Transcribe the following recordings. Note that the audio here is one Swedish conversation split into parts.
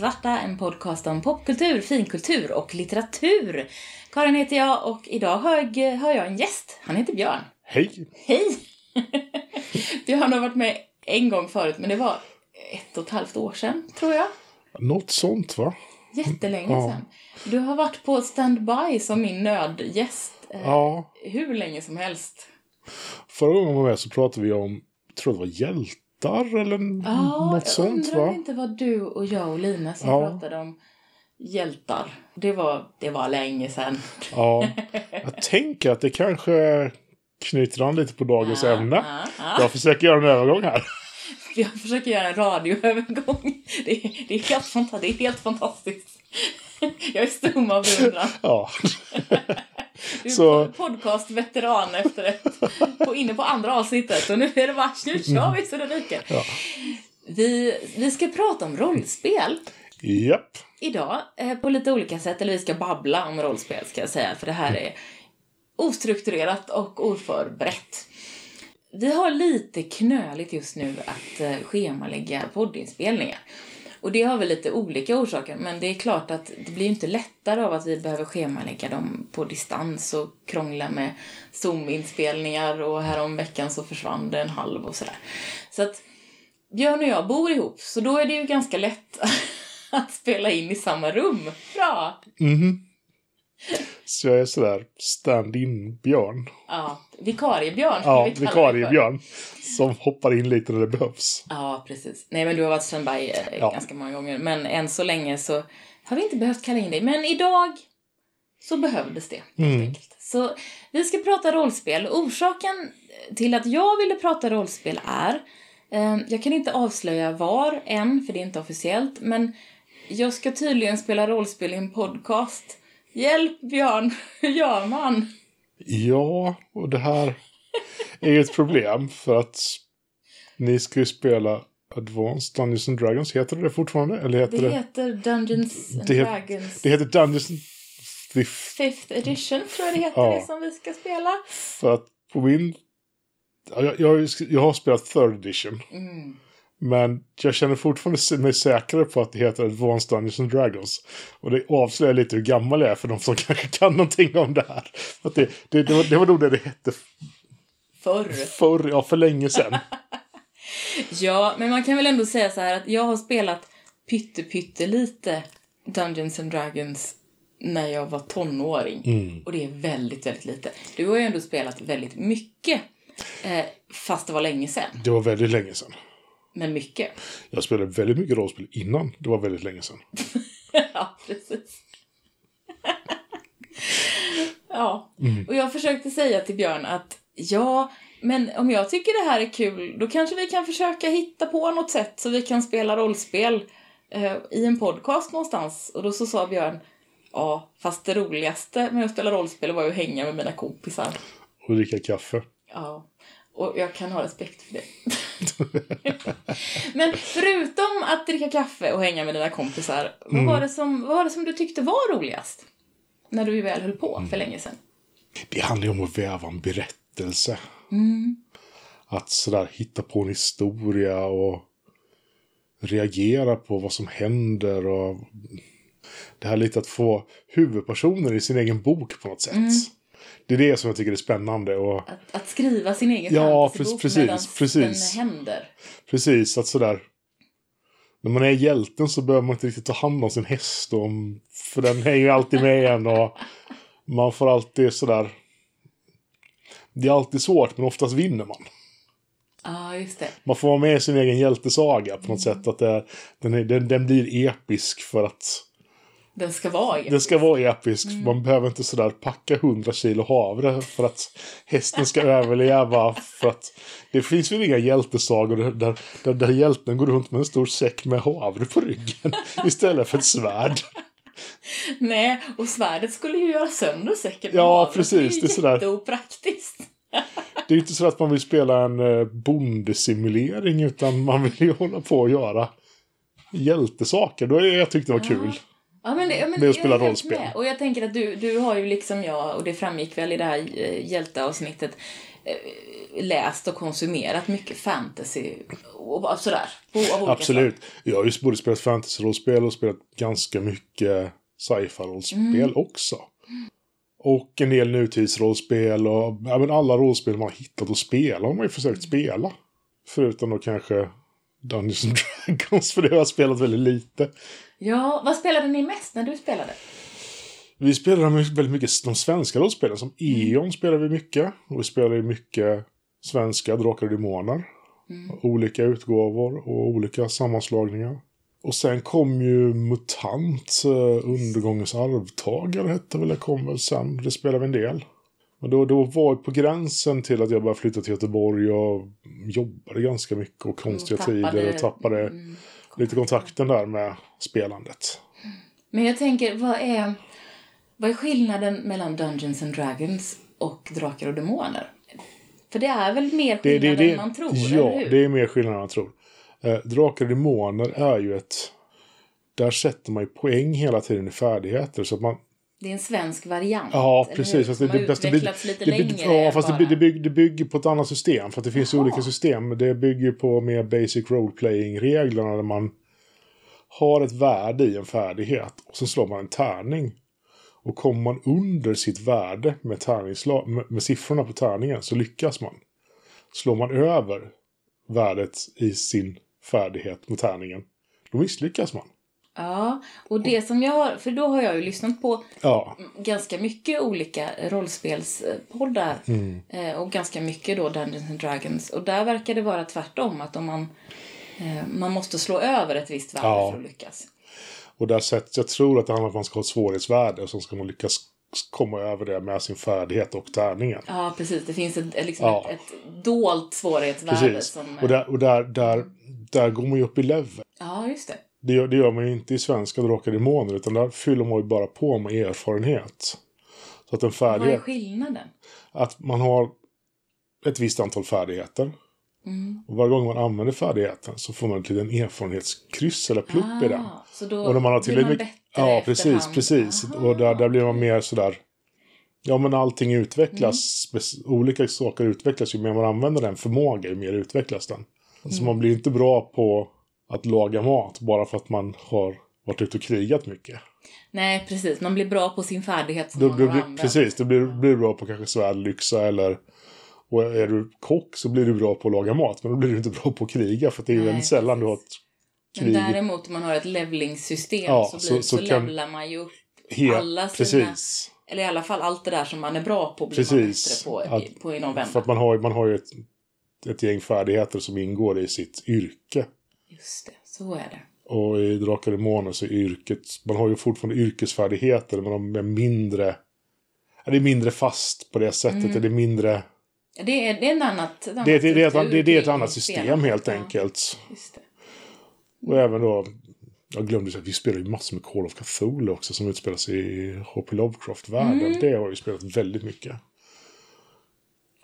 Svarta, en podcast om popkultur, finkultur och litteratur. Karin heter jag och idag har jag, har jag en gäst. Han heter Björn. Hej! Hej! Björn har varit med en gång förut, men det var ett och ett halvt år sedan, tror jag. Något sånt va? Jättelänge Ja. sedan. Du har varit på standby som min nödgäst eh, Ja. hur länge som helst. Förra gången jag var med så pratade vi om, jag tror det var hjältar eller Ja, något sånt undrar om va? inte var du och jag och Lina som Ja. pratade om hjältar. Det var, det var länge sedan. Ja. Jag tänker att det kanske knyter an lite på dagens ämne. Ja, ja. Jag försöker göra en övergång här. Jag försöker göra en radioövergång. Det det är, helt, det är helt fantastiskt. Jag är stum av beundran. Ja. Du är Så- po- podcastveteran efter ett, på, inne på andra avsnittet och nu är det bara, nu kör vi så det ryker. Ja. Vi, vi ska prata om rollspel Japp. idag eh, på lite olika sätt, eller vi ska babbla om rollspel ska jag säga, för det här är ostrukturerat och oförberett. Vi har lite knöligt just nu att eh, schemalägga poddinspelningar. Och det har väl lite olika orsaker, men det är klart att det blir inte lättare av att vi behöver schemalägga dem på distans och krångla med Zoom-inspelningar och häromveckan så försvann det en halv och sådär. Så att Björn och jag bor ihop, så då är det ju ganska lätt att spela in i samma rum. Bra! Mhm. Så jag är sådär stand-in Björn. Ja, vikarie-Björn Ja, vi kalla dig vikarie för. Björn. Som hoppar in lite när det behövs. Ja, precis. Nej, men du har varit standby eh, Ja. ganska många gånger. Men än så länge så har vi inte behövt kalla in dig. Men idag så behövdes det, helt Mm. enkelt. Så vi ska prata rollspel. Orsaken till att jag ville prata rollspel är, eh, jag kan inte avslöja var än, för det är inte officiellt, men jag ska tydligen spela rollspel i en podcast. Hjälp Björn, hur gör man? Ja, och det här är ju ett problem för att ni ska ju spela Advanced Dungeons and Dragons. Heter det fortfarande? Eller heter Det det? heter Dungeons and Det het- Dragons Det heter Dungeons and Fifth. Fifth edition, tror jag det heter, Ja. det som vi ska spela. För att på min... Ja, Jag, jag, jag har spelat third edition. Mm. Men jag känner fortfarande mig säkrare på att det heter Advanced Dungeons and Dragons. Och det avslöjar lite hur gammal jag är för de som kanske kan någonting om det här. Att det, det, det, var, det var nog det det hette Förr. förr, ja för länge sedan. Ja, men man kan väl ändå säga så här att jag har spelat pytte pytte lite Dungeons and Dragons när jag var tonåring. Mm. Och det är väldigt, väldigt lite. Du har ju ändå spelat väldigt mycket. Eh, fast det var länge sedan. Det var väldigt länge sedan. Men mycket. Jag spelade väldigt mycket rollspel innan. Det var väldigt länge sedan. ja, precis. ja, Mm. och jag försökte säga till Björn att ja, men om jag tycker det här är kul, då kanske vi kan försöka hitta på något sätt så vi kan spela rollspel eh, i en podcast någonstans. Och då så sa Björn, ja, fast det roligaste med att spela rollspel var ju att hänga med mina kompisar. Och dricka kaffe. Ja, och jag kan ha respekt för det. Men förutom att dricka kaffe och hänga med dina kompisar, vad, var det som, vad var det som du tyckte var roligast? När du väl höll på för länge sedan. Det handlar ju om att väva en berättelse. Att sådär hitta på en historia och reagera på vad som händer och det här lite att få huvudpersoner i sin egen bok på något sätt. Det är det som jag tycker är spännande och Att, att skriva sin egen Ja, fantasybok precis, precis. den händer. precis att sådär när man är hjälten så behöver man inte riktigt ta hand om sin häst och, för den hänger ju alltid med en och man får alltid sådär det är alltid svårt men oftast vinner man. Ja, just det. Man får vara med i sin egen hjältesaga på något sätt. Att det, den, är, den, den blir episk för att Den ska vara den ska vara episk. Man behöver inte sådär packa 100 kilo havre för att hästen ska överleva. För att det finns väl inga hjältesagor där, där, där, hjälten går runt med en stor säck med havre på ryggen istället för ett svärd. Nej, och svärdet skulle ju göra sönder säkert. Ja, precis, det är sådär. är jätteopraktiskt. Det är ju inte så att man vill spela en eh, bondesimulering utan man vill ju hålla på och göra hjältesaker. Då jag tyckte det var kul. Ja, men det, ja, men Med att spela rollspel. med. Och jag tänker att du, du har ju liksom jag, och det framgick väl i det här eh, hjälteavsnittet, eh, läst och konsumerat mycket fantasy och sådär. Absolut. Jag har ju både spelat fantasy-rollspel och spelat ganska mycket sci-fi-rollspel också. Och en del nutidsrollspel och ja, alla rollspel man har hittat och spela har man ju försökt spela. Förutom då kanske Dungeons and Dragons, för det har jag spelat väldigt lite. Ja, vad spelade ni mest när du spelade? Vi spelade väldigt mycket de svenska rollspelen. Som E.ON spelade vi mycket. Och vi spelade mycket svenska Drakar och Demoner. Olika utgåvor och olika sammanslagningar. Och sen kom ju MUTANT, eh, Undergångens arvtagare hette väl det, kom väl sen. Det spelade vi en del. Men då, då var jag på gränsen till att jag började flytta till Göteborg och jobbade ganska mycket och konstiga tappade- tider och tappade Mm, lite kontakten där med spelandet. Men jag tänker, vad är, vad är skillnaden mellan Dungeons and Dragons och Drakar och Demoner? För det är väl mer Det, skillnad det, det, än man tror, ja, eller hur? det är mer skillnad än man tror. Eh, Drakar och Demoner är ju ett... Där sätter man ju poäng hela tiden i färdigheter. Så att man, Det är en svensk variant. ja, precis. Fast det, det, fast det, lite det, längre ja, fast det, det, bygger, det bygger på ett annat system. För att det finns Jaha. olika system. Det bygger på mer basic role-playing-reglerna där man har ett värde i en färdighet. Och så slår man en tärning. Och kommer man under sitt värde med, med, med siffrorna på tärningen så lyckas man. Slår man över värdet i sin färdighet med tärningen, då misslyckas man. Ja, och det som jag har, för då har jag ju lyssnat på Ja, ganska mycket olika rollspelspoddar Mm. eh, och ganska mycket då Dungeons and Dragons. Och där verkar det vara tvärtom, att om man, eh, man måste slå över ett visst värde Ja. för att lyckas. och där sätt, jag tror att det handlar om att man ska ha ett svårighetsvärde och så ska man lyckas komma över det med sin färdighet och tärningen. Ja, precis. Det finns ett, liksom Ja. ett, ett dolt svårighetsvärde. Precis. Som, Och, där, och där, där, där går man ju upp i level. Ja, just det. Det gör, det gör man ju inte i svenska Drakar Demoner, utan där fyller man ju bara på med erfarenhet. Så att en Vad är färdighet, skillnaden? att man har ett visst antal färdigheter. Mm. Och varje gång man använder färdigheten så får man ett litet erfarenhetskryss eller plupp i den. Ah, så då Och när man har blir man bättre Ja, precis, precis. Aha. Och där, där blir man mer sådär... Ja, men allting utvecklas. Mm. Olika saker utvecklas ju mer man använder den förmåga, ju mer utvecklas den. Så Mm. man blir inte bra på att laga mat bara för att man har varit ute och krigat mycket. Nej, precis. Man blir bra på sin färdighet som man har blir- precis, då blir blir du bra på kanske svärdlyxa eller... Och är du kock så blir du bra på att laga mat, men då blir du inte bra på att kriga för det är ju Nej, väldigt sällan du har precis. ett Men krig. däremot om man har ett levlingssystem Ja, så, så- blir, så så, kan- levlar man ju upp Helt, alla sina... precis. Eller i alla fall allt det där som man är bra på blir man Precis. bättre på, i, Att- på inom vända. För att man har, man har ju ett, ett gäng färdigheter som ingår i sitt yrke. Just det, så är det. Och i Drakar och Demoner så är yrket... Man har ju fortfarande yrkesfärdigheter men de är mindre... Det är mindre fast på det sättet. Mm. Det är mindre... Det är, det är en annat, ett annat Det, är- det, är ett, det, det är ett annat system helt Ja, enkelt. just det. Och även då... Jag glömde säga att vi spelar ju massor med Call of Cthulhu också som utspelar sig i H.P. Lovecraft-världen. Mm. Det har jag ju spelat väldigt mycket.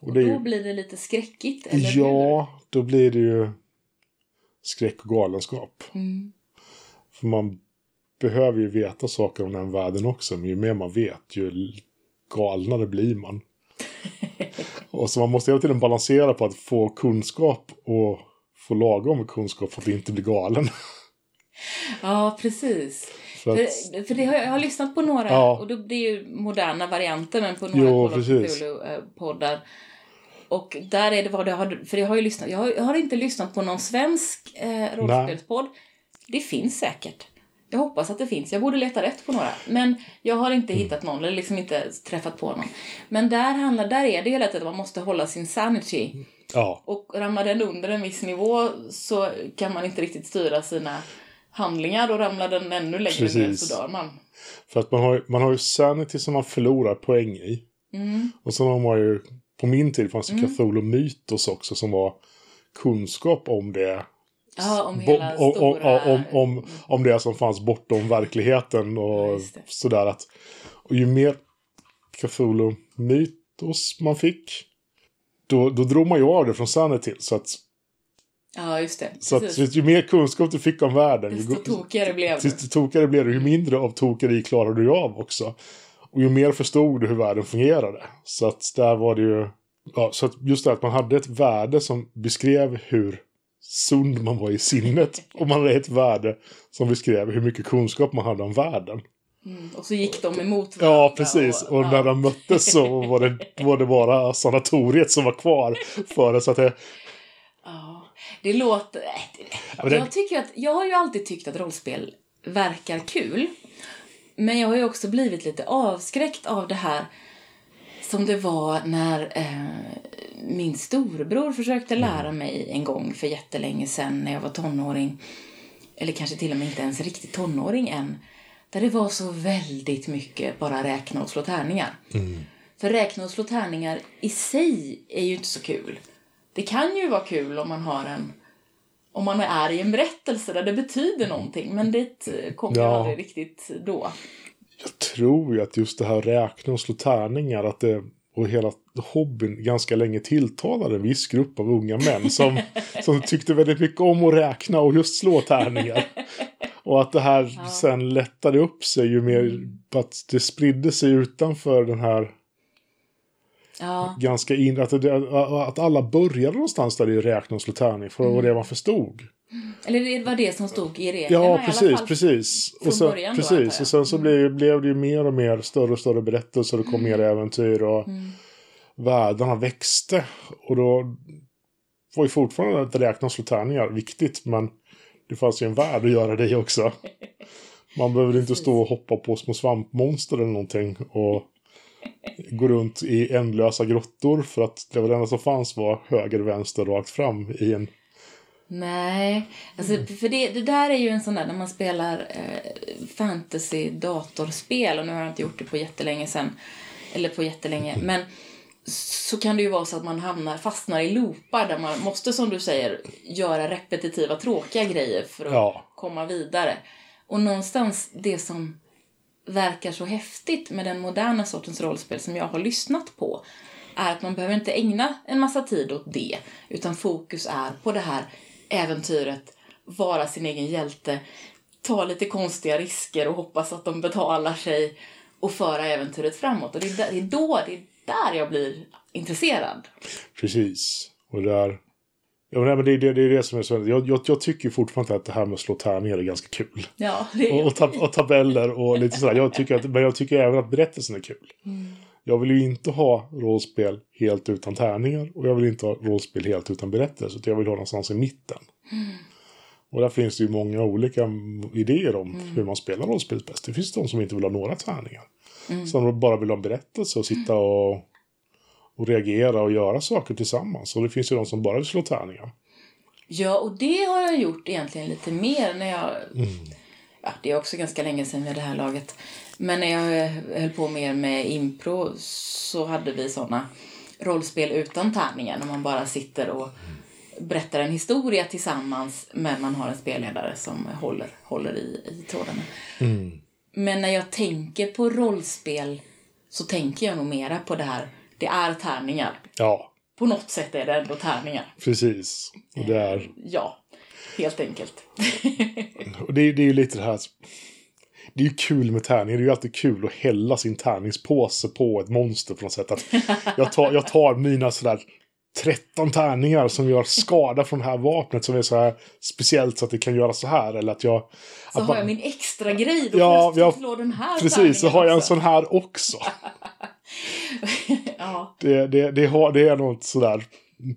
Och Och det då ju, blir det lite skräckigt, eller ja, då blir det ju skräck och galenskap. Mm. För man behöver ju veta saker om den världen också. Men ju mer man vet, ju galnare blir man. och så man måste hela tiden balansera på att få kunskap och få lagom kunskap för att inte bli galen. Ja, precis. för För, för det har, jag har lyssnat på några, Ja. och det, är ju moderna varianter, men på några Jo, Call of precis. Cthulhu-poddar. Och där är det vad det har, för jag har ju lyssnat, jag har, jag har inte lyssnat på någon svensk eh, rollspelspodd. Det finns säkert. Jag hoppas att det finns. Jag borde leta rätt på några. Men jag har inte hittat någon, eller liksom inte träffat på någon. Men där handlar, där är det ju lätt att man måste hålla sin sanity. ja, Och ramlar den under en viss nivå så kan man inte riktigt styra sina handlingar och ramlar den ännu längre ner Precis. så dör man. för att man har, man har ju sanity som man förlorar poäng i. Mm. Och sen har man ju, på min tid fanns det Cthulhu Mythos också som var kunskap om det. Ja, om Bo- hela om, stora... om, om, om, om det som fanns bortom verkligheten Ja, och det. sådär. Att, och ju mer Cthulhu Mythos man fick, då, då drog man ju av det från Sanity. Så att, Ja, just det. så att ju mer kunskap du fick om världen, Desto tokigare blev det. desto tokigare blev det. Ju mindre av tokeri klarade du av också. Och ju mer förstod du hur världen fungerade. Så att där var det ju Ja, så att just det att man hade ett värde som beskrev hur sund man var i sinnet. Och man hade ett värde som beskrev hur mycket kunskap man hade om världen. Mm, och så gick de emot varandra. Ja, precis. Och, och när de möttes så var det, var det bara sanatoriet som var kvar för det. Så att det, Ja, det låter... Jag, tycker att, jag har ju alltid tyckt att rollspel verkar kul. Men jag har ju också blivit lite avskräckt av det här som det var när eh, min storebror försökte lära mig en gång för jättelänge sedan när jag var tonåring. Eller kanske till och med inte ens riktigt tonåring än. Där det var så väldigt mycket bara räkna och slå tärningar. För räkna och slå tärningar i sig är ju inte så kul. Det kan ju vara kul om man har en om man är i en berättelse där det betyder någonting, men det eh, kommer jag Ja. aldrig riktigt då. jag tror ju att just det här räkna och slå tärningar att det, och hela hobbyn ganska länge tilltalade en viss grupp av unga män som, som tyckte väldigt mycket om att räkna och just slå tärningar. Och att det här sen lättade upp sig ju mer, att det spridde sig utanför den här Ja, ganska in, att, att alla började någonstans där i räkna och slå tärning, för det var det man förstod. eller det var det som stod i reglerna i Ja, alla precis, fall. precis. från Och så, början då, precis. Och sen så blev, blev det ju mer och mer större och större berättelser. Det kom mer äventyr och Mm. världarna växte. Och då var ju fortfarande att räkna och slå tärningar viktigt, men det fanns ju en värld att göra det i också. Man behöver inte stå och hoppa på små svampmonster eller någonting och gå runt i ändlösa grottor för att det var det enda som fanns var höger, vänster, rakt fram i en... Nej, alltså, Mm. för det, det där är ju en sån där när man spelar eh, fantasy datorspel och nu har jag inte gjort det på jättelänge sen eller på jättelänge, Mm. men så kan det ju vara så att man hamnar, fastnar i loopar där man måste, som du säger, göra repetitiva tråkiga grejer för att Ja. komma vidare. Och någonstans det som verkar så häftigt med den moderna sortens rollspel som jag har lyssnat på är att man behöver inte ägna en massa tid åt det utan fokus är på det här äventyret, vara sin egen hjälte, ta lite konstiga risker och hoppas att de betalar sig och föra äventyret framåt. Och det är, där, det är då, det är där jag blir intresserad. Precis. Och där... Ja, men det, det, det är det som är så... Jag, jag, jag tycker fortfarande att det här med att slå tärningar är ganska kul. Ja, är Och, och, tab och tabeller och lite sådär. Jag tycker att, men jag tycker även att berättelsen är kul. Jag vill ju inte ha rollspel helt utan tärningar. Och jag vill inte ha rollspel helt utan berättelse. Utan jag vill ha någonstans i mitten. Och där finns det ju många olika idéer om hur man spelar rollspel bäst. Det finns de som inte vill ha några tärningar. Som bara vill ha en berättelse och sitta och, och reagera och göra saker tillsammans. Och det finns ju de som bara vill slå tärningar. Ja, och det har jag gjort egentligen lite mer när jag... Ja, det är också ganska länge sedan vid det här laget. Men när jag eh, höll på mer med impro så hade vi såna rollspel utan tärningar. När man bara sitter och berättar en historia tillsammans men man har en spelledare som håller, håller i, i trådarna. Men när jag tänker på rollspel så tänker jag nog mera på det här. Det är tärningar. Ja, På något sätt är det ändå tärningar. precis. Och det är... Ja, helt enkelt. Och det, är- det är ju lite det här... Det är ju kul med tärningar. Det är ju alltid kul att hälla sin tärningspåse på ett monster på något sätt. Att jag, tar, jag tar mina sådär 13 tärningar som gör skada från det här vapnet som är så här speciellt så att det kan göra så här. Eller att jag... Så att har man- jag min extra grej, då Ja, får jag ja, slå den här Precis, så tärningen har jag en också. sån här också. Ja, Det, det, det, har, det är något sådär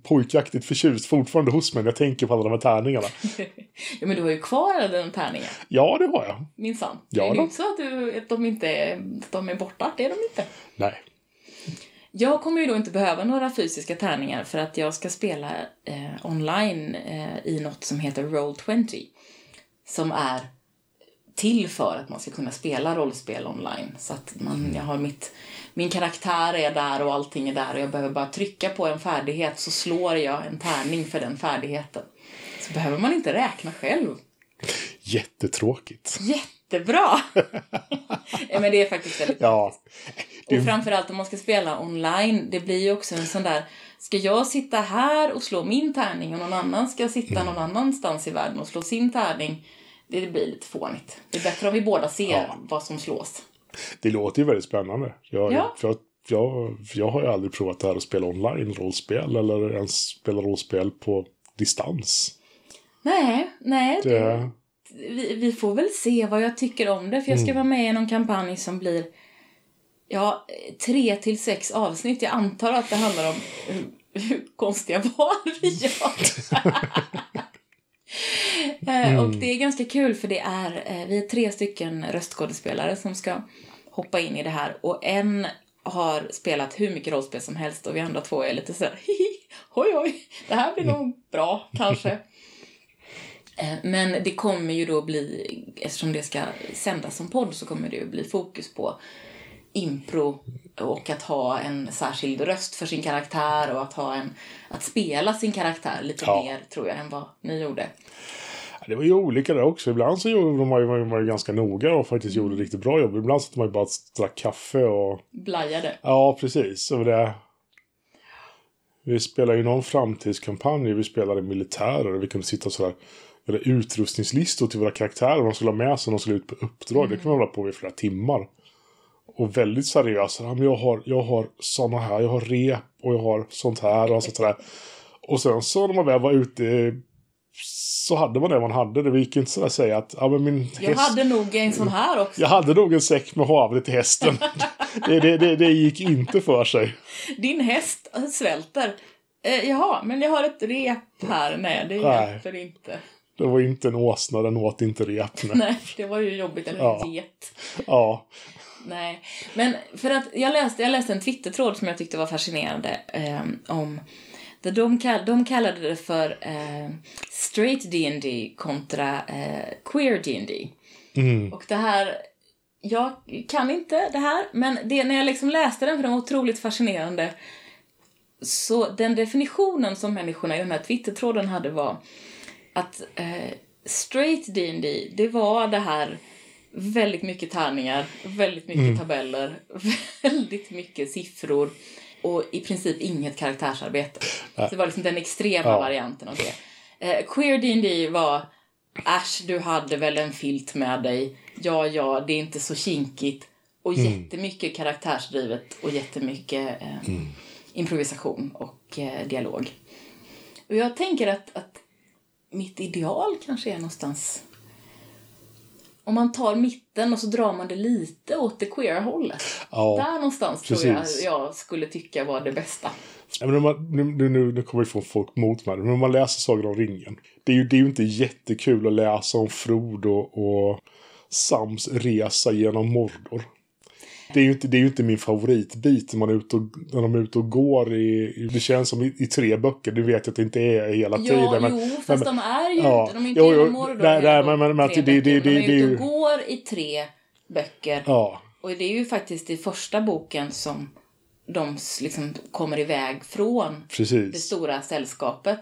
pojkaktigt förtjust fortfarande hos mig när jag tänker på alla de här tärningarna. ja, men du har ju kvar alla dina tärningar, Ja, det har jag. minsann. Ja det är ju inte så att, du, att de inte att de är borta, det är de inte. Nej. Jag kommer ju då inte behöva några fysiska tärningar för att jag ska spela eh, online eh, i något som heter Roll20. Som är till för att man ska kunna spela rollspel online. Så att man, jag har mitt, min karaktär är där och allting är där och jag behöver bara trycka på en färdighet så slår jag en tärning för den färdigheten. Så behöver man inte räkna själv. Jättetråkigt. Jättebra! Men det är faktiskt väldigt Ja. Och framförallt om man ska spela online, det blir ju också en sån där... Ska jag sitta här och slå min tärning och någon annan ska sitta någon annanstans i världen och slå sin tärning? Det blir lite fånigt. Det är bättre om vi båda ser Ja. vad som slås. Det låter ju väldigt spännande. Jag, Ja. för, jag, jag har ju aldrig provat det här att spela online-rollspel eller ens spela rollspel på distans. Nej, nej. Det, Vi, vi får väl se vad jag tycker om det. För jag ska vara med i någon kampanj som blir ja, tre till sex avsnitt. Jag antar att det handlar om hur, hur konstiga val vi gör. Eh, Och det är ganska kul för det är, eh, vi är tre stycken röstskådespelare som ska hoppa in i det här. Och en har spelat hur mycket rollspel som helst och vi andra två är lite sådär hihi, oj oj, det här blir nog bra kanske. Eh, Men det kommer ju då bli, eftersom det ska sändas som podd så kommer det ju bli fokus på impro och att ha en särskild röst för sin karaktär och att ha en, att spela sin karaktär lite Ja. mer tror jag än vad ni gjorde. det var ju olika där också. Ibland så gjorde de, var ju, var ganska noga och faktiskt gjorde ett riktigt bra jobb. Ibland satt man ju bara och drack kaffe och... Blajade. Ja, precis. Och det... Vi spelade ju någon framtidskampanj. Vi spelade militärer och vi kunde sitta sådär eller utrustningslistor till våra karaktärer. Vad de skulle ha med sig när de skulle ut på uppdrag. Det kunde man hålla på i flera timmar. Och väldigt. Ja, men jag har, jag har såna här. Jag har rep och jag har sånt här och sånt där. Och sen så när man väl var ute så hade man det man hade. Det gick inte så att säga att ja, men min Jag häst... hade nog en sån här också. Jag hade nog en säck med havre till hästen. det, det, det, det gick inte för sig. Din häst svälter. Eh, jaha, men jag har ett rep här. Nej, det Nej. hjälper inte. Det var inte en åsna, den åt inte rep. Nej. Nej, det var ju jobbigt. Eller Ja. en get. Ja, Nej, men för att jag läste, jag läste en Twittertråd som jag tyckte var fascinerande eh, om där de, kall, de kallade det för eh, straight D&D kontra eh, queer D&D. mm, Och det här, jag kan inte det här, men det, när jag liksom läste den, för den var otroligt fascinerande, så den definitionen som människorna i den här Twittertråden hade var att eh, straight D&D det var det här väldigt mycket tärningar, väldigt mycket tabeller, väldigt mycket siffror och i princip inget karaktärsarbete. Så det var liksom den extrema Ja. varianten av det. Eh, queer D&D var Äsch, du hade väl en filt med dig. Ja, ja, det är inte så kinkigt. Och jättemycket karaktärsdrivet och jättemycket eh, improvisation och eh, dialog. Och jag tänker att, att mitt ideal kanske är någonstans... Om man tar mitten och så drar man det lite åt det queer-hållet. ja. Där någonstans tror jag precis. jag skulle tycka var det bästa. Ja, men man, nu, nu, nu, nu kommer vi få folk mot mig. Men om man läser Sagan om ringen. Det är ju, det är ju inte jättekul att läsa om Frodo och Sams resa genom Mordor. Det är ju inte, det är ju inte min favoritbit när, man är ute och, när de är ute och går i... Det känns som i, i tre böcker. Du vet att det inte är hela Ja, tiden. men- jo, fast de är ju ja. inte, de är inte Jo, jo, Mordor nej, nej, men- men- men det- det- det- men de är det- ute och går i tre böcker. Ja, Och det är ju faktiskt i första boken som de liksom kommer iväg från det precis. stora sällskapet,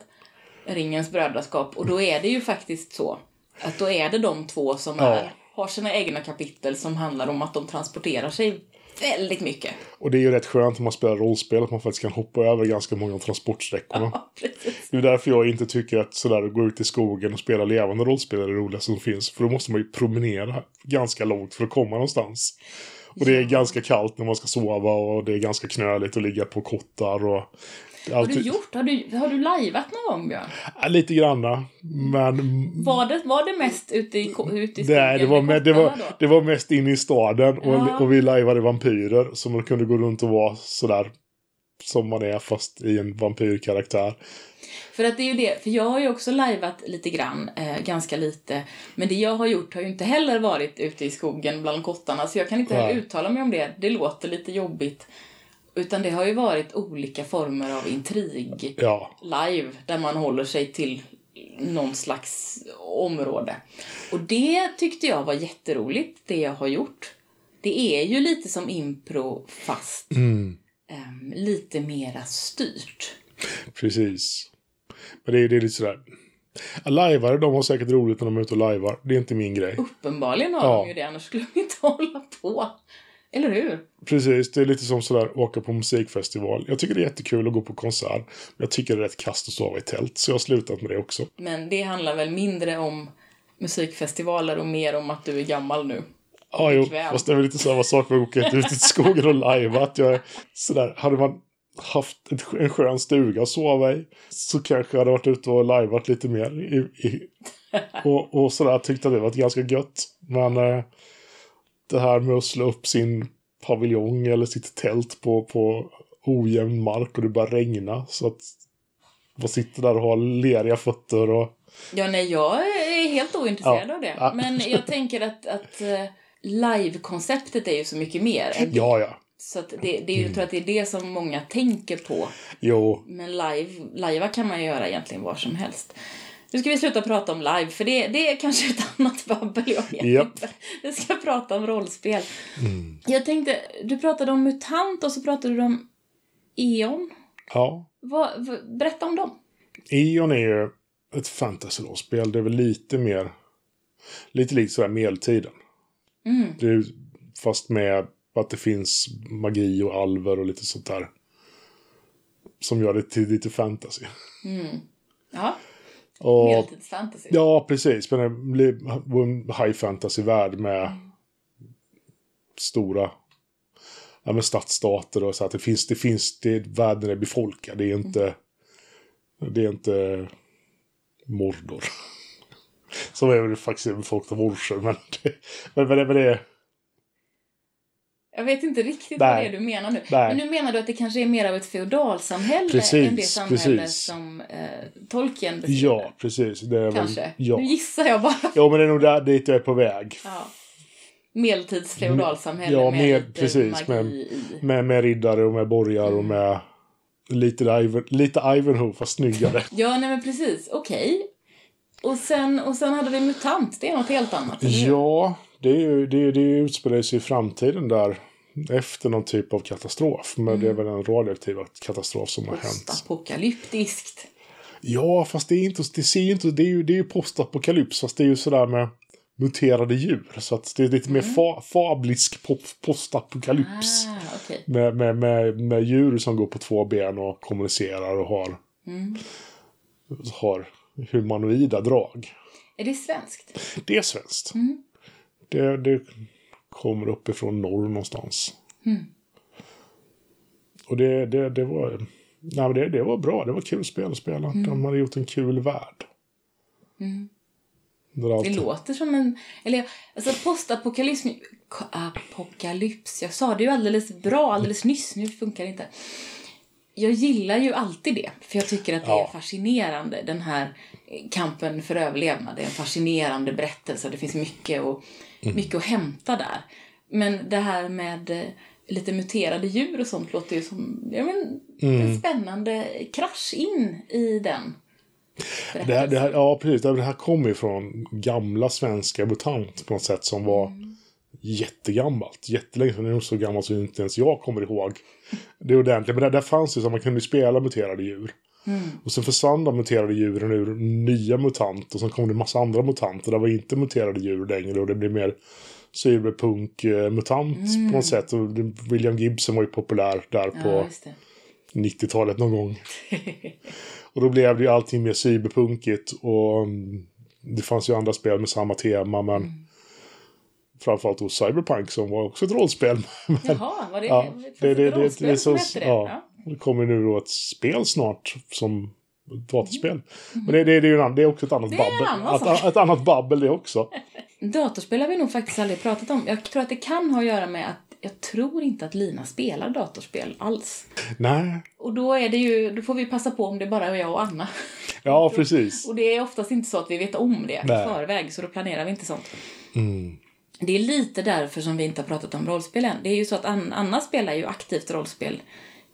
Ringens brödraskap. Och då är det ju faktiskt så att då är det de två som Ja. är, har sina egna kapitel som handlar om att de transporterar sig väldigt mycket. Och det är ju rätt skönt när man spelar rollspel att man faktiskt kan hoppa över ganska många av transportsträckorna. Ja, precis. Det är därför jag inte tycker att sådär att gå ut i skogen och spela levande rollspel är det roligaste som finns. För då måste man ju promenera ganska långt för att komma någonstans. Och det är ganska kallt när man ska sova och det är ganska knöligt att ligga på kottar och... Har du gjort? Har du, har du lajvat någon gång, Björn? Ja, lite granna. Men... Var det, var det mest ute i, ute i skogen Nej, det var, med det, var, det var mest inne i staden och, Ja. och vi lajvade vampyrer. Så man kunde gå runt och vara sådär som man är fast i en vampyrkaraktär. För att det är ju det, för jag har ju också lajvat lite grann, eh, ganska lite. Men det jag har gjort har ju inte heller varit ute i skogen bland kottarna, så jag kan inte heller uttala mig om det. Det låter lite jobbigt. Utan det har ju varit olika former av intrig Ja, live, där man håller sig till någon slags område. Och det tyckte jag var jätteroligt, det jag har gjort. Det är ju lite som impro, fast mm, ehm, lite mera styrt. precis. Men det är, det är lite sådär. Lajvare, de har säkert roligt när de är ute och lajvar. Det är inte min grej. Uppenbarligen har Ja. de ju det, annars skulle de inte hålla på. Eller hur? Precis, det är lite som sådär åka på musikfestival. Jag tycker det är jättekul att gå på konsert. Men jag tycker det är rätt kast att sova i tält. Så jag har slutat med det också. Men det handlar väl mindre om musikfestivaler och mer om att du är gammal nu. Ja, jo, fast det är väl lite samma sak med att åka ut i skogen och lajva. Att jag är sådär, hade man haft en skön stuga att sova i så kanske jag hade varit ute och lajvat lite mer. I, i, och, och sådär tyckte att det var ganska gött. Men eh, det här med att slå upp sin paviljong eller sitt tält på, på ojämn mark och det börjar regna så att man sitter där och har leriga fötter och Ja, nej, jag är helt ointresserad Ja. av det. Ja. Men jag tänker att, att eh, live-konceptet är ju så mycket mer. ja, ja. Så att det, det är ju, jag tror att det är det som många tänker på. Jo, Men live, live kan man ju göra egentligen var som helst. Nu ska vi sluta prata om live, för det, det är kanske ett annat babbel. Jag vet inte. Vi ska prata om rollspel. Jag tänkte, du pratade om MUTANT och så pratade du om E.ON. ja. Vad, v- berätta om dem. Eon är ju ett fantasy-rollspel. Det är väl lite mer... Lite likt sådär medeltiden. Mm. Det är, fast med att det finns magi och alver och lite sånt där. Som gör det till lite fantasy. Ja, Och, medeltidsfantasy. ja, precis. Men det blir en high fantasy-värld med stora ja, med stadsstater och så att det finns, det finns, det, världen är befolkad. Det är inte, det är inte Mordor. Som är väl faktiskt befolkat av orcher, men det, men, men, det, men det Jag vet inte riktigt Nej. vad det är du menar nu. Nej. Men nu menar du att det kanske är mer av ett feodalsamhälle Precis, än det samhälle precis. som eh, Tolkien beskriver? ja, precis. Kanske. Väl, ja. Nu gissar jag bara. ja, men det är nog där dit jag är på väg. Ja. Medeltids feodalsamhälle Ja, med, med- lite precis, magi med-. Med, med riddare och med borgar Mm. och med lite, Ivan, lite Ivanhoe, fast snyggare. Ja, nej men precis. Okej. Och, sen, och sen hade vi MUTANT. Det är något helt annat. Ja, det, är ju, det, det utspelar sig i framtiden där. Efter någon typ av katastrof. Men det är väl en radioaktiv katastrof som har hänt. Postapokalyptiskt. Ja, fast det är inte, det ser inte, det är ju, det är ju postapokalyps. Fast det är ju sådär med muterade djur. Så att det är lite mer fa, fablisk pop, postapokalyps. Mm. Ah, okej. Med, med, med, med djur som går på två ben och kommunicerar och har, Mm. har humanoida drag. Är det svenskt? Det är svenskt. Mm. Det, det kommer uppifrån norr någonstans. Mm. Och det, det, det var... Nej, det, det var bra. Det var kul spel att spela. Mm. De hade gjort en kul värld. Där Det allt, låter som en... Eller alltså postapokalyps... Apokalyps. Jag sa det ju alldeles bra alldeles nyss. Nu funkar det inte. Jag gillar ju alltid det. För jag tycker att det Ja. är fascinerande. Den här kampen för överlevnad. Det är en fascinerande berättelse. Det finns mycket, och, Mm. mycket att hämta där. Men det här med eh, lite muterade djur och sånt låter ju som ja, men, Mm. en spännande krasch in i den det, här, det här, ja, precis. Det här kommer ju från gamla svenska mutant på något sätt som var jättegammalt. Jättelänge sedan. Det är nog så gammalt som inte ens jag kommer ihåg. Det ordentligt. Men där, där fanns ju så att man kunde spela muterade djur. Och sen försvann de muterade djuren ur nya mutant. Och sen kom det en massa andra mutanter. Det var inte muterade djur längre. Och det blev mer cyberpunk-mutant på något sätt. Och det- William Gibson var ju populär där på Ja, det. 90-talet någon gång. och då blev det ju allting mer cyberpunkigt. Och mm, det fanns ju andra spel med samma tema. Men Mm. framförallt då Cyberpunk som var också ett rollspel. Jaha, var det, Ja, det, det, det, det, är som så, hette det? ja, det kommer nu då ett spel snart som datorspel. Mm. Men det, det, det, är ju en, det är också ett annat Det babbel. Ett, ett annat babbel det också. Datorspel har vi nog faktiskt aldrig pratat om. Jag tror att det kan ha att göra med att jag tror inte att Lina spelar datorspel alls. Nej, Och då är det ju, då får vi passa på om det bara är jag och Anna. ja precis. Och det är oftast inte så att vi vet om det i förväg, så då planerar vi inte sånt. Mm. Det är lite därför som vi inte har pratat om rollspel än. Det är ju så att An- Anna spelar ju aktivt rollspel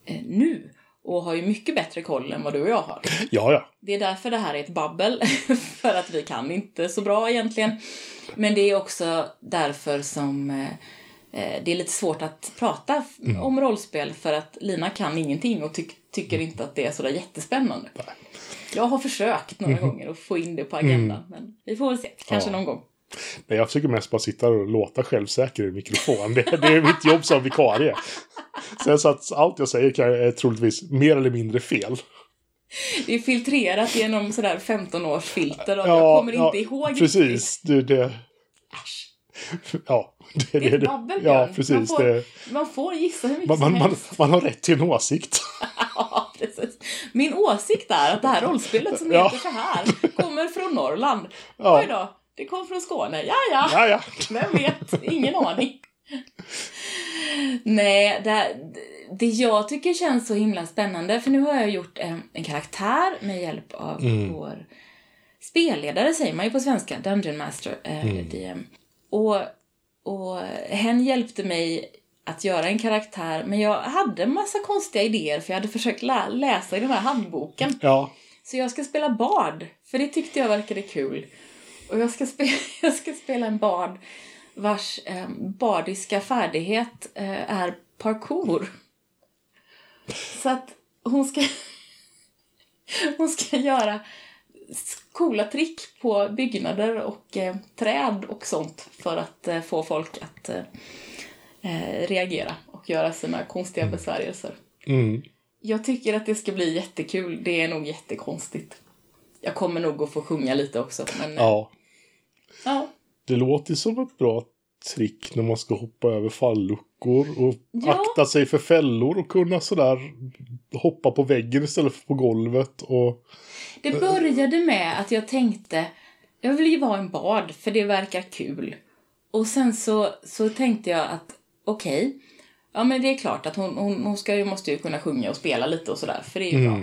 nu och har ju mycket bättre koll än vad du och jag har. Ja, ja. Det är därför det här är ett babbel, för att vi kan inte så bra egentligen. Men det är också därför som eh, eh, det är lite svårt att prata f- om rollspel för att Lina kan ingenting och tyck- tycker inte att det är sådär jättespännande. Jag har försökt några gånger att få in det på agendan, men vi får väl se. Kanske Ja. någon gång. Nej, jag försöker mest bara sitta och låta självsäker i mikrofon. Det, det är mitt jobb som vikarie. Sen så att allt jag säger kan, är troligtvis mer eller mindre fel. Det är filtrerat genom sådär 15 års filter och jag kommer inte ihåg. Precis. Det, det, ja, Det, Det är ett babbel, Ja, precis. Man får, det, man får gissa hur mycket man, som man, helst. man har rätt till en åsikt. Ja, precis. Min åsikt är att det här rollspelet som Ja. heter så här kommer från Norrland. Ja. Oj då, det kom från Skåne. Ja, ja. Ja, ja. Vem vet? Ingen aning. Nej, det, det jag tycker känns så himla spännande, för nu har jag gjort en, en karaktär med hjälp av vår spelledare, säger man ju på svenska, Dungeon Master, eh, DM. Och, och hen hjälpte mig att göra en karaktär, men jag hade en massa konstiga idéer, för jag hade försökt lä- läsa i den här handboken. Ja, Så jag ska spela bard, för det tyckte jag verkade kul. Och jag ska spela, jag ska spela en bard vars eh, bardiska färdighet eh, är parkour. Så att hon ska, hon ska göra coola trick på byggnader och eh, träd och sånt för att eh, få folk att eh, eh, reagera och göra sina konstiga besvärjelser. mm. Jag tycker att det ska bli jättekul. Det är nog jättekonstigt. Jag kommer nog att få sjunga lite också. Men, ja. Ja. Det låter som ett bra trick när man ska hoppa över falluckor och Ja. akta sig för fällor och kunna sådär hoppa på väggen istället för på golvet. Och, Det började med att jag tänkte, jag vill ju vara en bard för det verkar kul. Och sen så, så tänkte jag att okej, ja men det är klart att hon, hon, hon ska måste ju kunna sjunga och spela lite och sådär, för det är ju bra.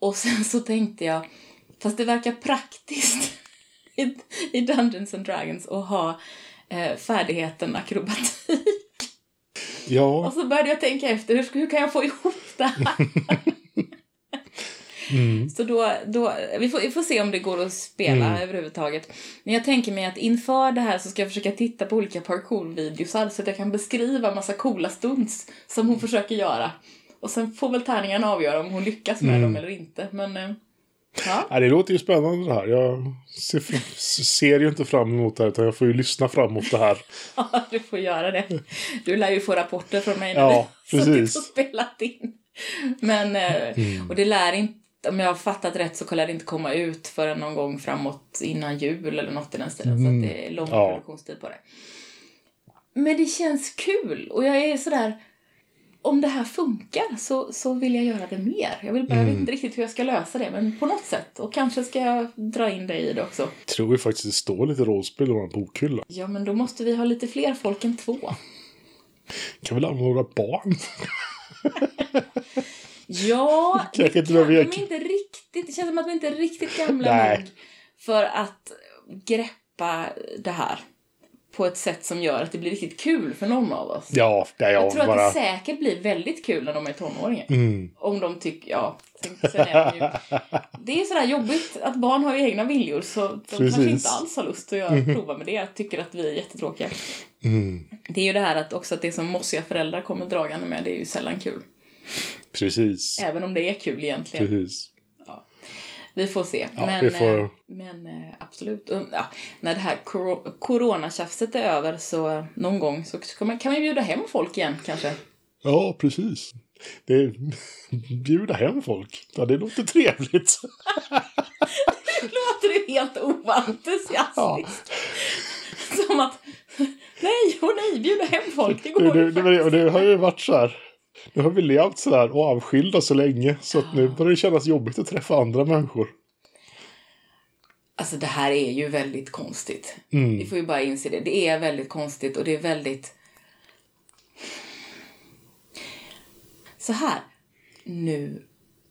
Och sen så tänkte jag, fast det verkar praktiskt i, i Dungeons and Dragons att ha eh, färdigheten akrobatik. ja, Och så började jag tänka efter, hur, hur kan jag få ihop det här? Så då, då vi, får, vi får se om det går att spela överhuvudtaget. Men jag tänker mig att inför det här så ska jag försöka titta på olika parkour-videosar så att jag kan beskriva massa coola stunts som hon försöker göra. Och sen får väl tärningarna avgöra om hon lyckas med dem eller inte. Men, eh, ja. Ja, det låter ju spännande det här. Jag ser, ser ju inte fram emot det här utan jag får ju lyssna fram emot det här. Ja, du får göra det. Du lär ju få rapporter från mig när Ja, vi precis. och spelat in. Men, eh, och det lär inte, om jag har fattat rätt så lär det inte komma ut förrän någon gång framåt innan jul eller något i den stilen. Så att det är lång Ja. produktionstid på det. Men det känns kul och jag är sådär, om det här funkar så, så vill jag göra det mer. Jag, vill, jag vet inte riktigt hur jag ska lösa det, men på något sätt. Och kanske ska jag dra in dig i det också. Jag tror ju faktiskt det står lite rollspel i vår bokhylla. Ja, men då måste vi ha lite fler folk än två. Kan väl använda några barn? Ja, det kan jag- de inte riktigt. Det känns som att de inte är riktigt gamla nog för att greppa det här på ett sätt som gör att det blir riktigt kul för någon av oss. Ja, det är jag jag tror bara... att det säkert blir väldigt kul när de är tonåringar. Mm. Om de tycker, ja, sen, är de ju, Det är sådär jobbigt att barn har ju egna viljor så de kanske Precis. inte alls har lust att göra, prova med det. Tycker att vi är jättetråkiga. Mm. Det är ju det här att också att det som mossiga föräldrar kommer dragande med, det är ju sällan kul. Precis. Även om det är kul egentligen. Precis. Vi får se. Ja, men vi får- eh, men eh, absolut. Ja, när det här coronatjafset är över så någon gång så kan man, man bjuda hem folk igen kanske. Ja, precis. Det är... Bjuda hem folk. Ja, det låter trevligt. Låter det helt oentusiastiskt? Ja. Som att nej och nej, bjuda hem folk, det går Det, det, det, det har ju varit så här. Nu har vi levt så här och avskilda så länge så att nu börjar det kännas jobbigt att träffa andra människor. Alltså det här är ju väldigt konstigt. Mm. Vi får ju bara inse det. Det är väldigt konstigt och det är väldigt... Så här. Nu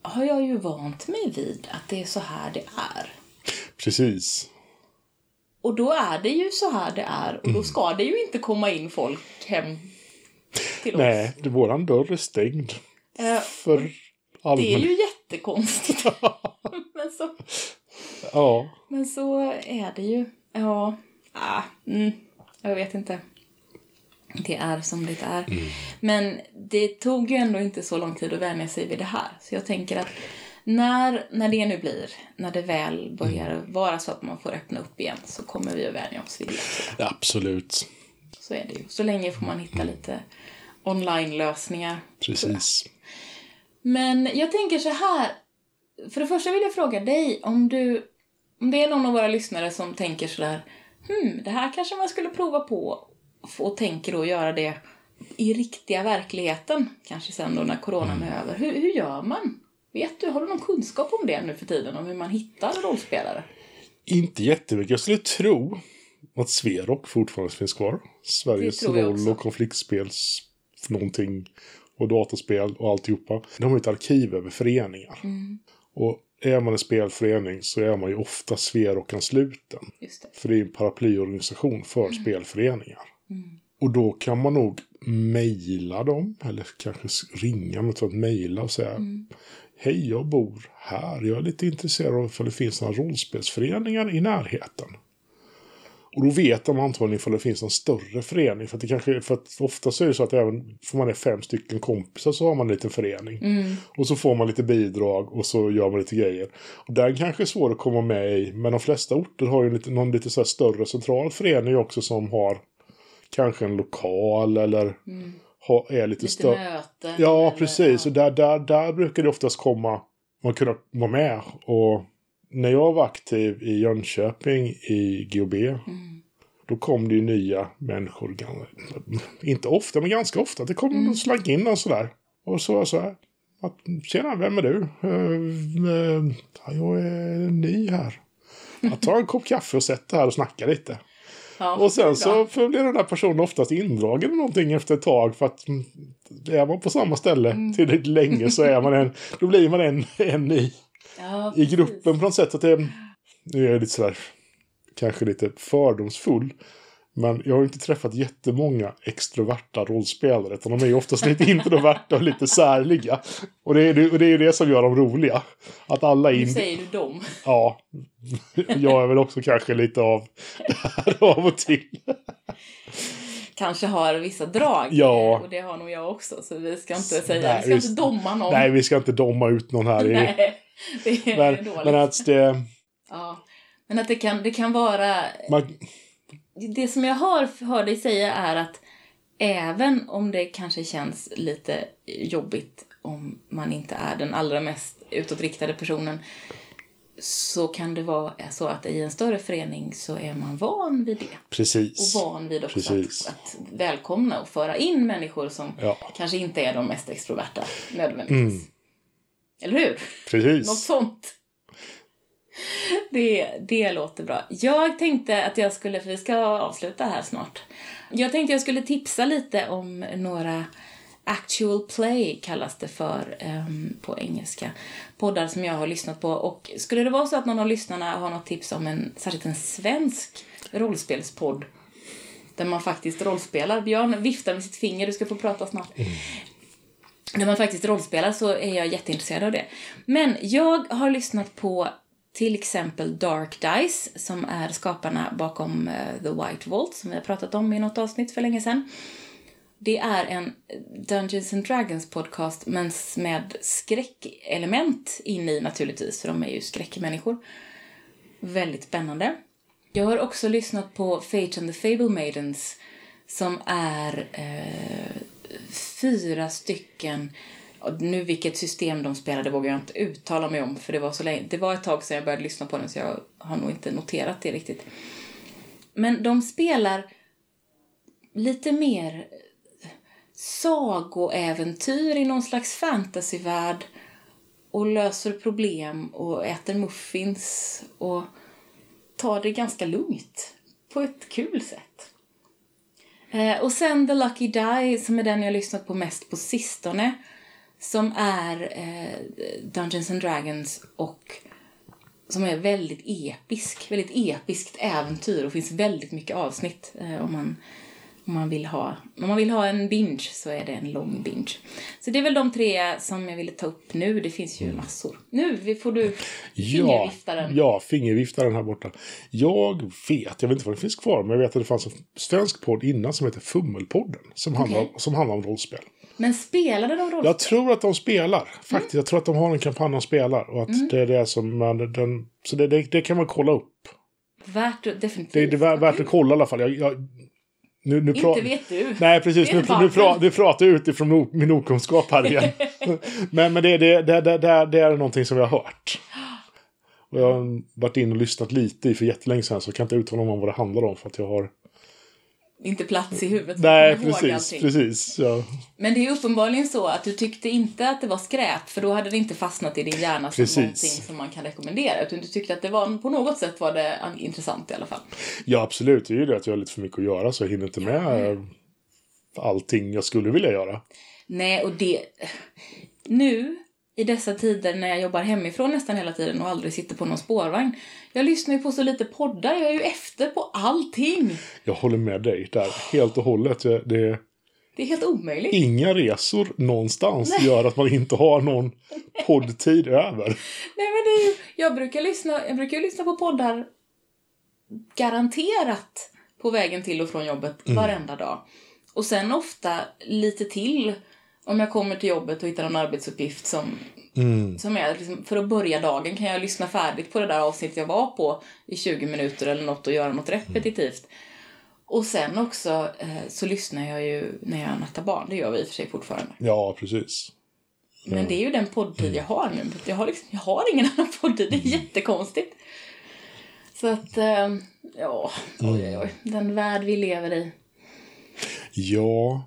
har jag ju vant mig vid att det är så här det är. Precis. Och då är det ju så här det är och då ska det ju inte komma in folk hem till oss. Nej, våran dörr är stängd. Eh, För det är ju jättekonstigt. men, så, Ja. men så är det ju. Ja, ah, mm, jag vet inte. Det är som det är. Men det tog ju ändå inte så lång tid att vänja sig vid det här. Så jag tänker att när, när det nu blir, när det väl börjar vara så att man får öppna upp igen så kommer vi att vänja oss vid det. absolut. Så är det ju. Så länge får man hitta lite online-lösningar. Precis. Men jag tänker så här. För det första vill jag fråga dig om du... Om det är någon av våra lyssnare som tänker så där. Hmm, det här kanske man skulle prova på och tänker då göra det i riktiga verkligheten, kanske sen då när coronan är över. Hur, hur gör man? Vet du, har du någon kunskap om det nu för tiden? Om hur man hittar rollspelare? Inte jättemycket. Jag skulle tro att Sverok fortfarande finns kvar. Sveriges roll och konfliktspels någonting och dataspel och alltihopa. De har ett arkiv över föreningar. Mm. Och är man en spelförening så är man ju ofta Sverok-ansluten. För det är en paraplyorganisation för Mm. spelföreningar. Och då kan man nog mejla dem, eller kanske ringa, men att mejla och säga Mm. Hej, jag bor här. Jag är lite intresserad av ifall det finns några rollspelsföreningar i närheten. Och då vet de antagligen ifall det finns en större förening. För att, det kanske, för att ofta så är det så att även får man är fem stycken kompisar så har man en liten förening. Mm. Och så får man lite bidrag och så gör man lite grejer. Och den kanske är svår att komma med i. Men de flesta orter har ju lite, någon lite så större central förening också som har kanske en lokal eller ha, är lite, Mm. Lite större. möten. Ja, eller- precis. Och där, där, där brukar det oftast komma, man kunna vara med. Och när jag var aktiv i Jönköping i GOB, Mm. då kom det ju nya människor. Inte ofta, men ganska ofta. Det kom Mm. någon slank in och sådär. Och så var jag så här. Att, Tjena, vem är du? "Eh, eh, ja, jag är ny här. Jag tar en kopp kaffe och sätter här och snackar lite. Ja, Och sen så blir den där personen oftast indragen i någonting efter ett tag. För att mm, är man på samma ställe Mm. tillräckligt länge så är man en, då blir man en, en i, Ja, i gruppen på något sätt. Att det, nu är jag lite sådär, kanske lite fördomsfull. Men jag har inte träffat jättemånga extroverta rollspelare. Utan de är ju oftast lite introverta och lite särliga. Och det är det, och det, är ju det som gör dem roliga. Att alla är Nu in, säger du dem. Ja, jag är väl också kanske lite av det här av och till. Kanske har vissa drag. Ja. Och det har nog jag också. Så vi ska inte säga, Nej, vi ska visst. inte domma någon. Nej, vi ska inte domma ut någon här. I, Nej, det är men, dåligt. men att det... Ja. Men att det kan, det kan vara... Man, Det som jag hör, hör dig säga är att även om det kanske känns lite jobbigt om man inte är den allra mest utåtriktade personen så kan det vara så att i en större förening så är man van vid det. precis. Och van vid också att, att välkomna och föra in människor som Ja. kanske inte är de mest extroverta nödvändigtvis. Eller hur? Något Precis. sånt. Det, det låter bra. Jag tänkte att jag skulle, för vi ska avsluta här snart. Jag tänkte jag skulle tipsa lite om några actual play kallas det för ehm, på engelska. Poddar som jag har lyssnat på. Och skulle det vara så att någon av lyssnarna har något tips om en, särskilt en svensk rollspelspodd där man faktiskt rollspelar. Björn viftar med sitt finger, du ska få prata snart när man faktiskt rollspelar så är jag jätteintresserad av det. Men jag har lyssnat på till exempel Dark Dice som är skaparna bakom eh, The White Vault som vi har pratat om i något avsnitt för länge sedan. Det är en Dungeons and Dragons podcast men med skräckelement in i naturligtvis för de är ju skräckmänniskor. Väldigt spännande. Jag har också lyssnat på Fate and the Fable Maidens som är eh, fyra stycken nu vilket system de spelade vågar jag inte uttala mig om för det var så länge. Det var ett tag sedan jag började lyssna på den så jag har nog inte noterat det riktigt. Men de spelar lite mer sagoäventyr i någon slags fantasyvärld och löser problem och äter muffins och tar det ganska lugnt på ett kul sätt. Eh, och sen The Lucky Die som är den jag lyssnat på mest på sistone som är eh, Dungeons and Dragons och som är väldigt episk, väldigt episkt äventyr och finns väldigt mycket avsnitt eh, om man om man vill ha om man vill ha en binge så är det en lång binge. Så det är väl de tre som jag ville ta upp nu. Det finns ju massor. Nu får du Ja, fingerviftaren. ja, fingerviftaren här borta. Jag vet, jag vet inte vad det finns kvar, men jag vet att det fanns en svensk podd innan som heter Fummelpodden. Som, handlar, Okej. som handlar om rollspel. Men spelade de rollspel? Jag tror att de spelar, faktiskt. Jag tror att de har en kampanj de spelar. Och att det är det som man, den, så det, det, det kan man kolla upp. Värt definitivt. Det är, det är värt- värt att kolla i alla fall. Jag, jag, nu, nu Inte vet du. Nej, precis. Nu, nu, pra, nu pratar jag utifrån min okunskap här igen. men men det, det, det, det, det, det är någonting som jag har hört. Och jag har varit in och lyssnat lite i för jättelänge sedan så jag kan inte uttala mig om vad det handlar om för att jag har inte plats i huvudet. Nej, precis. allting. Precis. Ja. Men det är uppenbarligen så att du tyckte inte att det var skräp, för då hade det inte fastnat i din hjärna som Precis. någonting som man kan rekommendera. Utan du tyckte att det var, på något sätt var det an- intressant i alla fall. ja, absolut. Det är ju det att jag har lite för mycket att göra så jag hinner inte med eh, allting jag skulle vilja göra. Nej, och det... Nu, i dessa tider när jag jobbar hemifrån nästan hela tiden och aldrig sitter på någon spårvagn. Jag lyssnar ju på så lite poddar, jag är ju efter på allting. Jag håller med dig där helt och hållet. Det är Det är helt omöjligt. inga resor någonstans gör att man inte har någon poddtid över. Nej men det är ju, jag brukar lyssna, jag brukar lyssna på poddar garanterat på vägen till och från jobbet varenda dag. Och sen ofta lite till om jag kommer till jobbet och hittar någon arbetsuppgift som, som är liksom, för att börja dagen kan jag lyssna färdigt på det där avsnittet jag var på i 20 minuter eller något och göra något repetitivt. Och sen också eh, så lyssnar jag ju när jag nattar barn, det gör vi i och för sig fortfarande. Ja, precis. Men det är ju den poddtid jag har nu. Jag har, liksom, jag har ingen annan poddtid. Det är jättekonstigt. Så att, eh, ja, oj, oj, oj. Den värld vi lever i. Ja.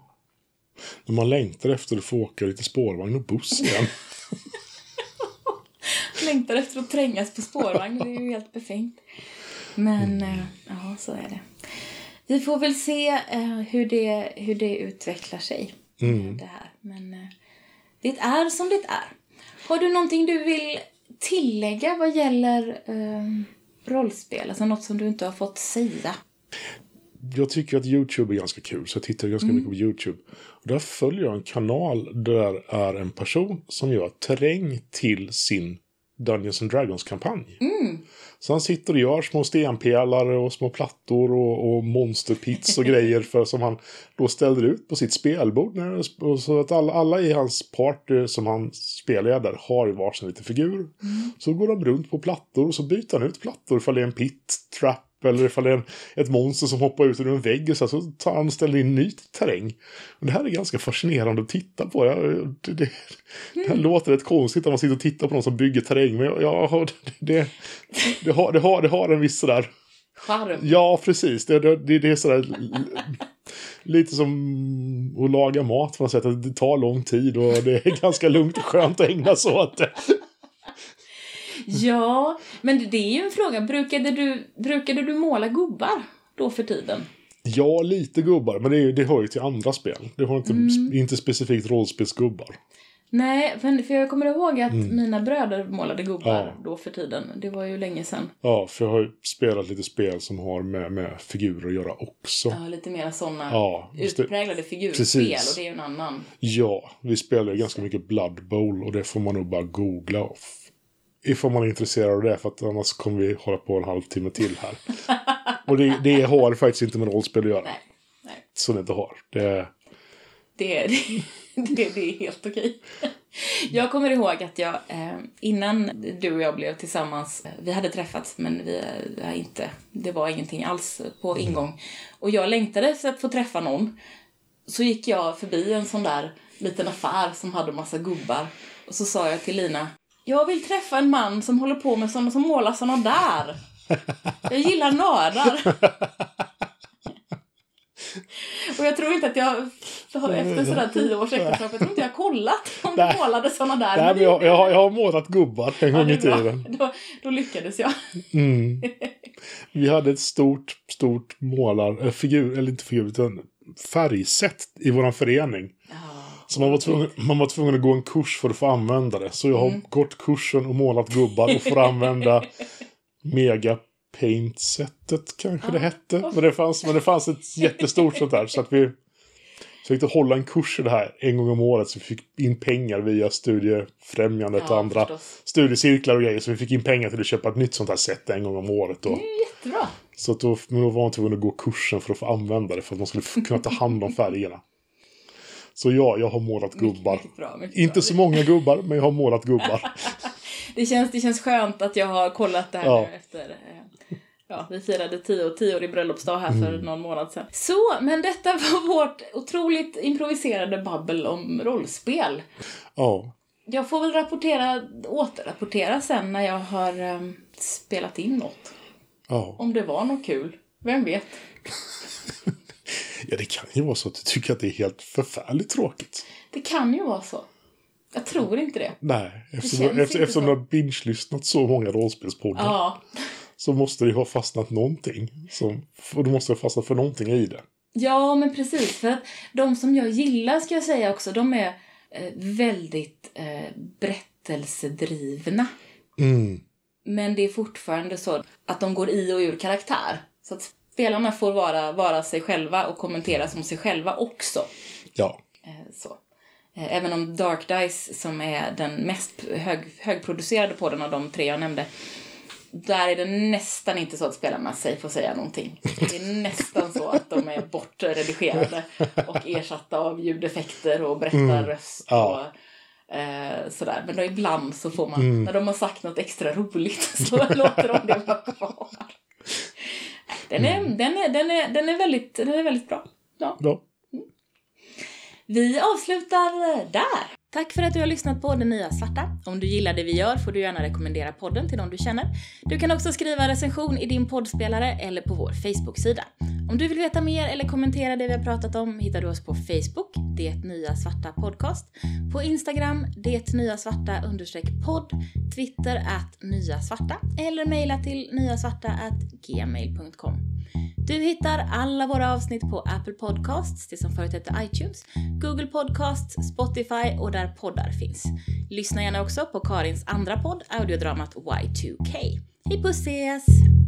När man längtar efter att få åka lite spårvagn och buss igen. Längtar efter att trängas på spårvagn. Det är ju helt befängt. Men, eh, ja, så är det. Vi får väl se eh, hur, det, hur det utvecklar sig. eh, Det här. Men eh, det är som det är. Har du någonting du vill tillägga vad gäller eh, rollspel? Alltså något som du inte har fått säga? Jag tycker att YouTube är ganska kul, så jag tittar ganska mycket på YouTube. Och där följer jag en kanal där är en person som gör terräng till sin Dungeons and Dragons-kampanj. Så han sitter och gör små stenpelare och små plattor och, och monsterpits och grejer för, som han då ställer ut på sitt spelbord. När- Så att alla, alla i hans party som han spelleder har ju varsin liten figur. Så går de runt på plattor och så byter han ut plattor ifall det är en pit, trap eller ifall det är ett monster som hoppar ut ur en vägg och så, så tar han och ställer in ny terräng. Och det här är ganska fascinerande att titta på. Jag, det, det, det här låter rätt konstigt när man sitter och tittar på någon som bygger terräng. Men jag, jag, det, det, har, det, har, det har en viss sådär... Charm. Ja, precis. Det, det, det, är sådär... Lite som att laga mat på något sätt. att Det tar lång tid och det är ganska lugnt och skönt att ägna sig åt det. Ja, men det är ju en fråga. Brukade du, brukade du måla gubbar då för tiden? Ja, lite gubbar, men det, är- det hör ju till andra spel. Det har inte, inte specifikt rollspelsgubbar. Nej, för jag kommer ihåg att mina bröder målade gubbar Mm. Ja. då för tiden. Det var ju länge sedan. Ja, för jag har ju spelat lite spel som har med, med figurer att göra också. Ja, lite mer sådana Ja, utpräglade figurspel Precis. och det är ju en annan. Ja, vi spelar ju ganska mycket Blood Bowl och det får man nog bara googla. F- Ifall man är intresserad av det, för att annars kommer vi hålla på en halvtimme till här. och det, det har faktiskt inte med rollspel att göra. Nej, nej. Så det inte har. Det, Det, det, det, det är helt okej. Jag kommer ihåg att jag, eh, innan du och jag blev tillsammans, eh, vi hade träffats men vi eh, inte, det var ingenting alls på ingång. Och jag längtade efter att få träffa någon. Så gick jag förbi en sån där liten affär som hade massa gubbar. Och så sa jag till Lina, jag vill träffa en man som håller på med såna som målar såna där. Jag gillar nördar. Och jag tror inte att jag, efter sådär tio års äktenskap, jag tror inte jag har kollat om du målade såna där. nej, men jag, jag, har, jag har målat gubbar en Ja, gång det i tiden. Då, då lyckades jag. Mm. Vi hade ett stort, stort målar, äh, figur, eller inte figur, utan färgsätt i våran förening. Så man var, tvungen, man var tvungen att gå en kurs för att få använda det. Så jag har Mm. gått kursen och målat gubbar och får använda Mega Paint-sättet kanske det hette. Men det, fanns, men det fanns ett jättestort sånt där. Så att vi försökte hålla en kurs i det här en gång om året. Så vi fick in pengar via Studiefrämjandet och Ja, andra förstås. studiecirklar och grejer. Så vi fick in pengar till att köpa ett nytt sånt här sätt en gång om året. Då. Jättebra. Så att då, men då var man tvungen att gå kursen för att få använda det. För att man skulle kunna ta hand om färgerna. Så ja, jag har målat gubbar. Mycket bra, mycket Inte bra. så många gubbar, men jag har målat gubbar. Det känns, det känns skönt att jag har kollat det här Ja. nu efter... eh, Ja, vi firade tio, tioårig bröllopsdag här för Mm. någon månad sedan. Så, men detta var vårt otroligt improviserade babbel om rollspel. Ja, Jag får väl rapportera, återrapportera sen när jag har em, spelat in något. ja. Om det var något kul. Vem vet? Ja, det kan ju vara så att du tycker att det är helt förfärligt tråkigt. Det kan ju vara så. Jag tror inte det. Nej, eftersom, känns efter, eftersom du har binge-lyssnat så många rollspelspoddar Ja. så måste det ju ha fastnat någonting. Som, och du måste ha fastnat för någonting i det. Ja, men precis. För att de som jag gillar, ska jag säga också, de är eh, väldigt eh, berättelsedrivna. Mm. Men det är fortfarande så att de går i och ur karaktär. Så att spelarna får vara, vara sig själva och kommentera som sig själva också. Ja. Eh, så. Eh, Även om Dark Dice, som är den mest hög, högproducerade podden av de tre jag nämnde, där är det nästan inte så att spelarna sig får säga någonting. Det är nästan så att de är bortredigerade och ersatta av ljudeffekter och berättarröst Ja. och eh, sådär. Men då ibland så får man, när de har sagt något extra roligt så låter de det vara kvar. Den är, den är, den är, den är, väldigt, den är väldigt bra. Ja. ja. Vi avslutar där. Tack för att du har lyssnat på Det Nya Svarta. Om du gillar det vi gör får du gärna rekommendera podden till de du känner. Du kan också skriva recension i din poddspelare eller på vår Facebook-sida. Om du vill veta mer eller kommentera det vi har pratat om hittar du oss på Facebook, Det Nya Svarta Podcast, på Instagram, Det Nya Svarta understreck podd, Twitter att Nya Svarta eller mejla till nyasvarta gmail.com. Du hittar alla våra avsnitt på Apple Podcasts, det som förut hette iTunes, Google Podcasts, Spotify och där poddar finns. Lyssna gärna också på Karins andra podd, audiodramat Y2K. Hej puss ses!